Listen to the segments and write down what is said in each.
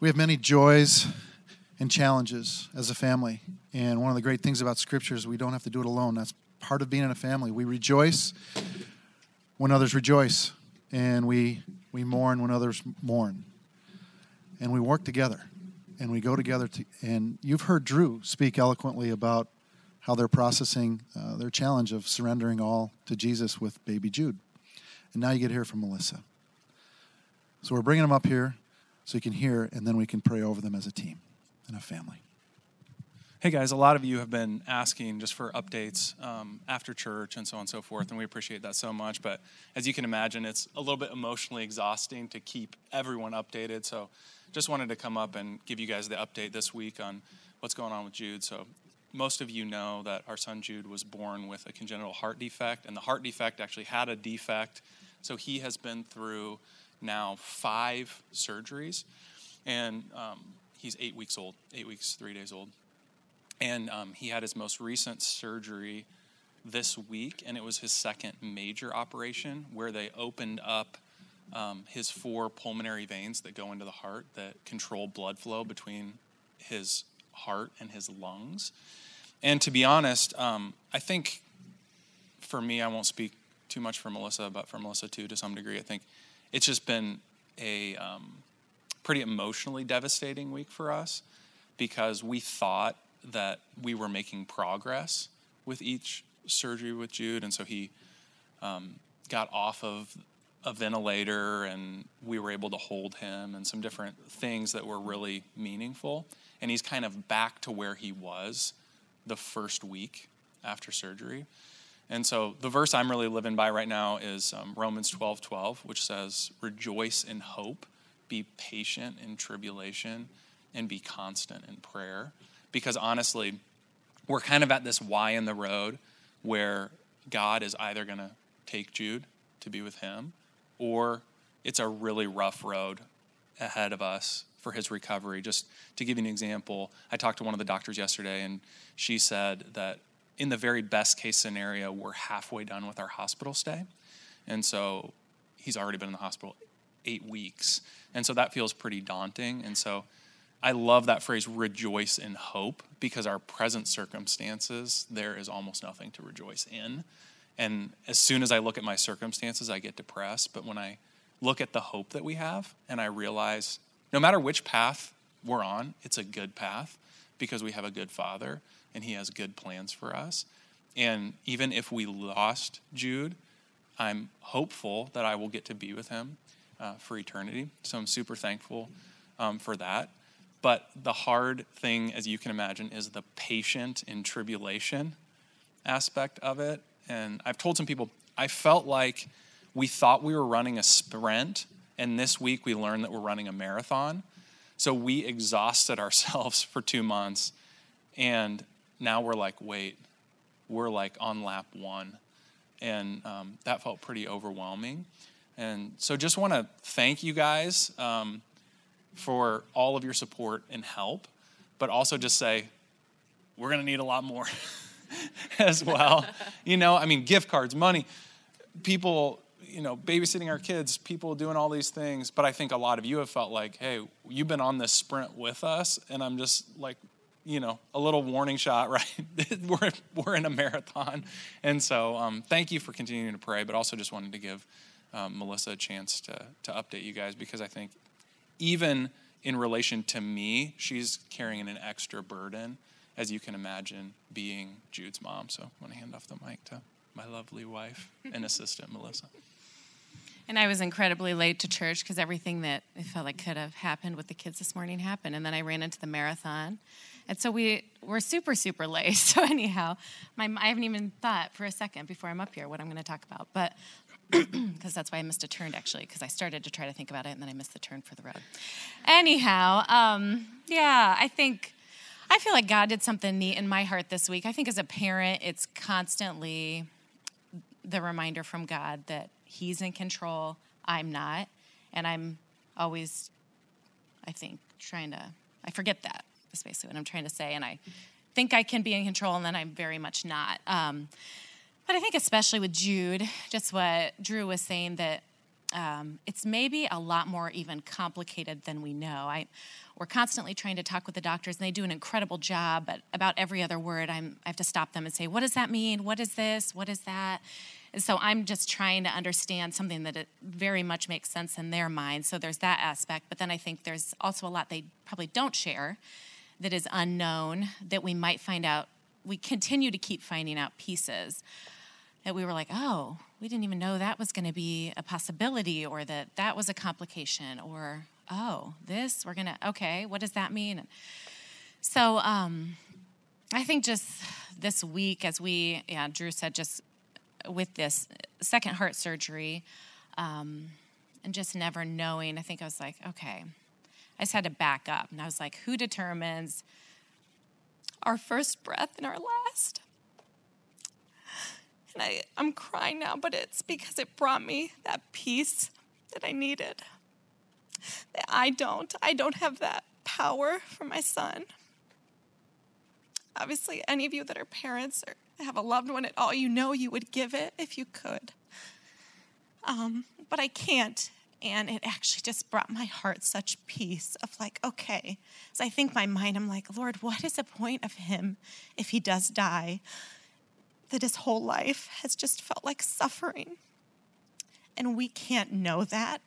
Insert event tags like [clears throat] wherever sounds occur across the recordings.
We have many joys and challenges as a family. And one of the great things about Scripture is we don't have to do it alone. That's part of being in a family. We rejoice when others rejoice, and we, we mourn when others mourn. And we work together, and we go together. To, and you've heard Drew speak eloquently about how they're processing uh, their challenge of surrendering all to Jesus with baby Jude. And now you get to hear from Melissa. So we're bringing them up here so you can hear, and then we can pray over them as a team and a family. Hey guys, a lot of you have been asking just for updates um, after church and so on and so forth, and we appreciate that so much. But as you can imagine, it's a little bit emotionally exhausting to keep everyone updated. So just wanted to come up and give you guys the update this week on what's going on with Jude. So most of you know that our son Jude was born with a congenital heart defect, and the heart defect actually had a defect. So he has been through now five surgeries, and um, he's eight weeks old, eight weeks, three days old. And um, he had his most recent surgery this week, and it was his second major operation where they opened up um, his four pulmonary veins that go into the heart that control blood flow between his heart and his lungs. And to be honest, um, I think for me, I won't speak too much for Melissa, but for Melissa too, to some degree, I think it's just been a um, pretty emotionally devastating week for us because we thought that we were making progress with each surgery with Jude, and so he um, got off of a ventilator, and we were able to hold him, and some different things that were really meaningful. And he's kind of back to where he was the first week after surgery. And so the verse I'm really living by right now is um, Romans 12 12, which says, Rejoice in hope, be patient in tribulation, and be constant in prayer. Because honestly, we're kind of at this Y in the road where God is either going to take Jude to be with him, or it's a really rough road ahead of us for his recovery. Just to give you an example, I talked to one of the doctors yesterday, and she said that in the very best case scenario, we're halfway done with our hospital stay. And so he's already been in the hospital eight weeks. And so that feels pretty daunting. And so I love that phrase, rejoice in hope, because our present circumstances, there is almost nothing to rejoice in. And as soon as I look at my circumstances, I get depressed. But when I look at the hope that we have and I realize no matter which path we're on, it's a good path because we have a good father and He has good plans for us. And even if we lost Jude, I'm hopeful that I will get to be with him uh, for eternity. So I'm super thankful um, for that. But the hard thing, as you can imagine, is the patient in tribulation aspect of it. And I've told some people, I felt like we thought we were running a sprint, and this week we learned that we're running a marathon. So we exhausted [laughs] ourselves for two months. And now we're like, wait, we're like on lap one. And um, that felt pretty overwhelming. And so just want to thank you guys um, for all of your support and help, but also just say, we're going to need a lot more [laughs] as well. [laughs] you know, I mean, gift cards, money, people, you know, babysitting our kids, people doing all these things. But I think a lot of you have felt like, hey, you've been on this sprint with us, and I'm just like you know, a little warning shot, [laughs] right? we're, we're in a marathon. And so um, thank you for continuing to pray, but also just wanted to give um, Melissa a chance to, to update you guys because I think even in relation to me, she's carrying an extra burden, as you can imagine, being Jude's mom. So I'm going to hand off the mic to my lovely wife and assistant, [laughs] Melissa. And I was incredibly late to church because everything that I felt like could have happened with the kids this morning happened. And then I ran into the marathon. And so we were super, super late. [laughs] So, anyhow, my, I haven't even thought for a second before I'm up here what I'm going to talk about. But [clears throat] because that's why I missed a turn actually, because I started to try to think about it and then I missed the turn for the road. Anyhow, um, yeah, I think. I feel like God did something neat in my heart this week. I think as a parent, it's constantly the reminder from God that He's in control, I'm not. And I'm always, I think, trying to, I forget that, basically what I'm trying to say. And I think I can be in control, and then I'm very much not. Um, but I think, especially with Jude, just what Drew was saying, that um, it's maybe a lot more even complicated than we know. I, we're constantly trying to talk with the doctors, and they do an incredible job. But about every other word, I'm, I have to stop them and say, "What does that mean? What is this? What is that?" And so I'm just trying to understand something that it very much makes sense in their mind. So there's that aspect. But then I think there's also a lot they probably don't share that is unknown that we might find out. We continue to keep finding out pieces that we were like, oh, we didn't even know that was going to be a possibility or that that was a complication or, oh, this, we're going to, okay, what does that mean? So um, I think just this week, as we, yeah, Drew said, just with this second heart surgery um, and just never knowing, I think I was like, okay, I just had to back up. And I was like, who determines our first breath and our last? And I, I'm crying now, but it's because it brought me that peace that I needed. That I don't. I don't have that power for my son. Obviously, any of you that are parents or have a loved one at all, you know you would give it if you could. Um, but I can't. And it actually just brought my heart such peace of like, okay. so I think my mind, I'm like, Lord, what is the point of him if he does die? that his whole life has just felt like suffering. And we can't know that.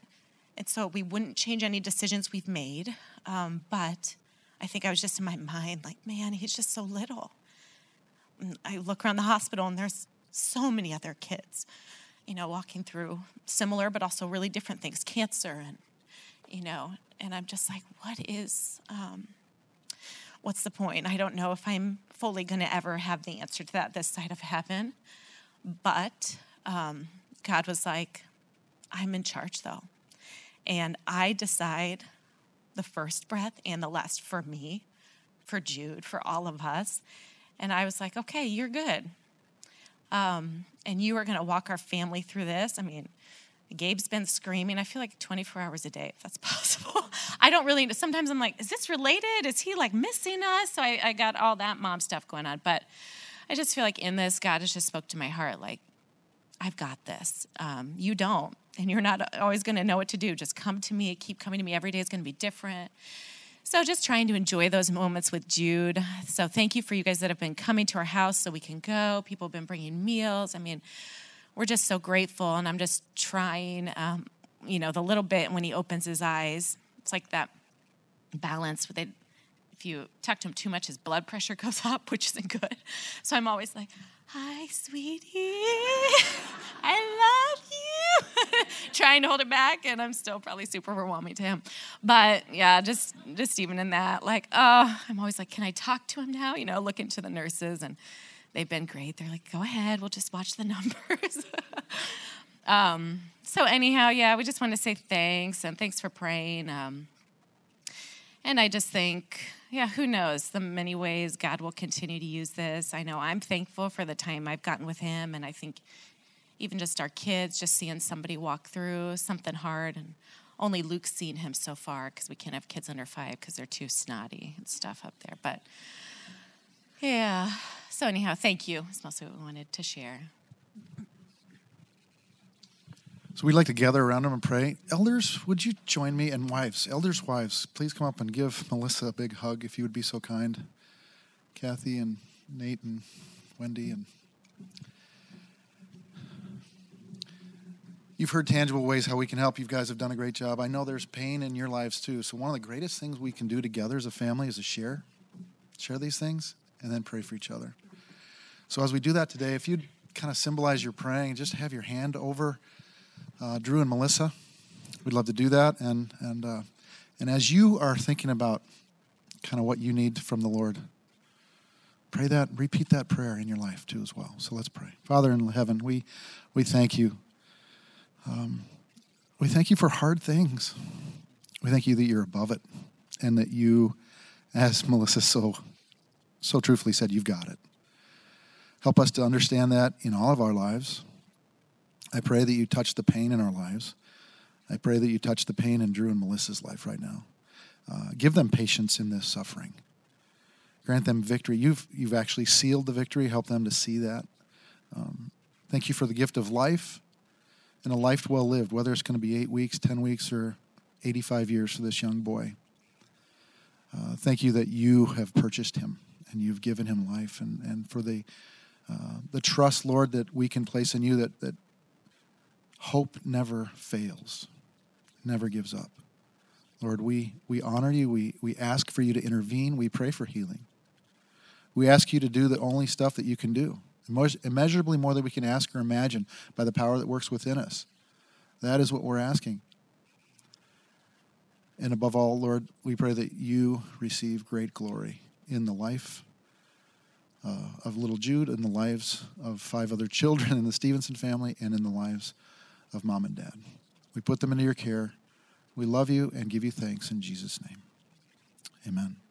And so we wouldn't change any decisions we've made. Um, but I think I was just in my mind like, man, he's just so little. And I look around the hospital and there's so many other kids, you know, walking through similar but also really different things, cancer and, you know, and I'm just like, what is, um, what's the point? I don't know if I'm fully going to ever have the answer to that this side of heaven. But um, God was like, I'm in charge though. And I decide the first breath and the last for me, for Jude, for all of us. And I was like, okay, you're good. Um, and you are going to walk our family through this. I mean, Gabe's been screaming, I feel like 24 hours a day, if that's [laughs] possible. I don't really, sometimes I'm like, is this related? Is he like missing us? So I, I got all that mom stuff going on. But I just feel like in this, God has just spoke to my heart, like, I've got this. Um, you don't. And you're not always going to know what to do. Just come to me. Keep coming to me. Every day is going to be different. So just trying to enjoy those moments with Jude. So thank you for you guys that have been coming to our house so we can go. People have been bringing meals. I mean, we're just so grateful. And I'm just trying, um, you know, the little bit when he opens his eyes. It's like that balance. With it. If you talk to him too much, his blood pressure [laughs] goes up, which isn't good. So I'm always like, hi, sweetie. [laughs] I love you. [laughs] trying to hold it back, and I'm still probably super overwhelming to him. But yeah, just just even in that, like, oh, I'm always like, can I talk to him now? You know, looking to the nurses and they've been great. They're like, go ahead, we'll just watch the [laughs] numbers. [laughs] um, so, anyhow, yeah, we just want to say thanks and thanks for praying. Um, and I just think, yeah, who knows the many ways God will continue to use this. I know I'm thankful for the time I've gotten with Him, and I think even just our kids, just seeing somebody walk through something hard, and only Luke's seen him so far because we can't have kids under five because they're too snotty and stuff up there. But yeah, so, anyhow, thank you. That's mostly what we wanted to share. So we'd like to gather around him and pray. Elders, would you join me? And wives, elders' wives, please come up and give Melissa a big hug if you would be so kind. Kathy and Nate and Wendy and You've heard tangible ways how we can help. You guys have done a great job. I know there's pain in your lives too. So one of the greatest things we can do together as a family is to share, share these things, and then pray for each other. So as we do that today, if you'd kind of symbolize your praying, just have your hand over uh, Drew and Melissa. We'd love to do that. And and uh, and as you are thinking about kind of what you need from the Lord, pray that, repeat that prayer in your life too as well. So let's pray. Father in heaven, we we thank you. Um, we thank you for hard things. We thank you that you're above it, and that you, as Melissa so so truthfully said, you've got it. Help us to understand that in all of our lives. I pray that you touch the pain in our lives. I pray that you touch the pain in Drew and Melissa's life right now. Uh, give them patience in this suffering. Grant them victory. You've, you've actually sealed the victory. Help them to see that. Um, thank you for the gift of life. And a life well lived, whether it's going to be eight weeks, 10 weeks, or 85 years for this young boy. Uh, thank you that you have purchased him and you've given him life, and, and for the, uh, the trust, Lord, that we can place in you that, that hope never fails, never gives up. Lord, we, we honor you. We, we ask for you to intervene. We pray for healing. We ask you to do the only stuff that you can do, immeasurably more than we can ask or imagine by the power that works within us. That is what we're asking. And above all, Lord, we pray that you receive great glory in the life uh, of little Jude, in the lives of five other children in the Stevenson family, and in the lives of mom and dad. We put them into your care. We love you and give you thanks in Jesus' name. Amen.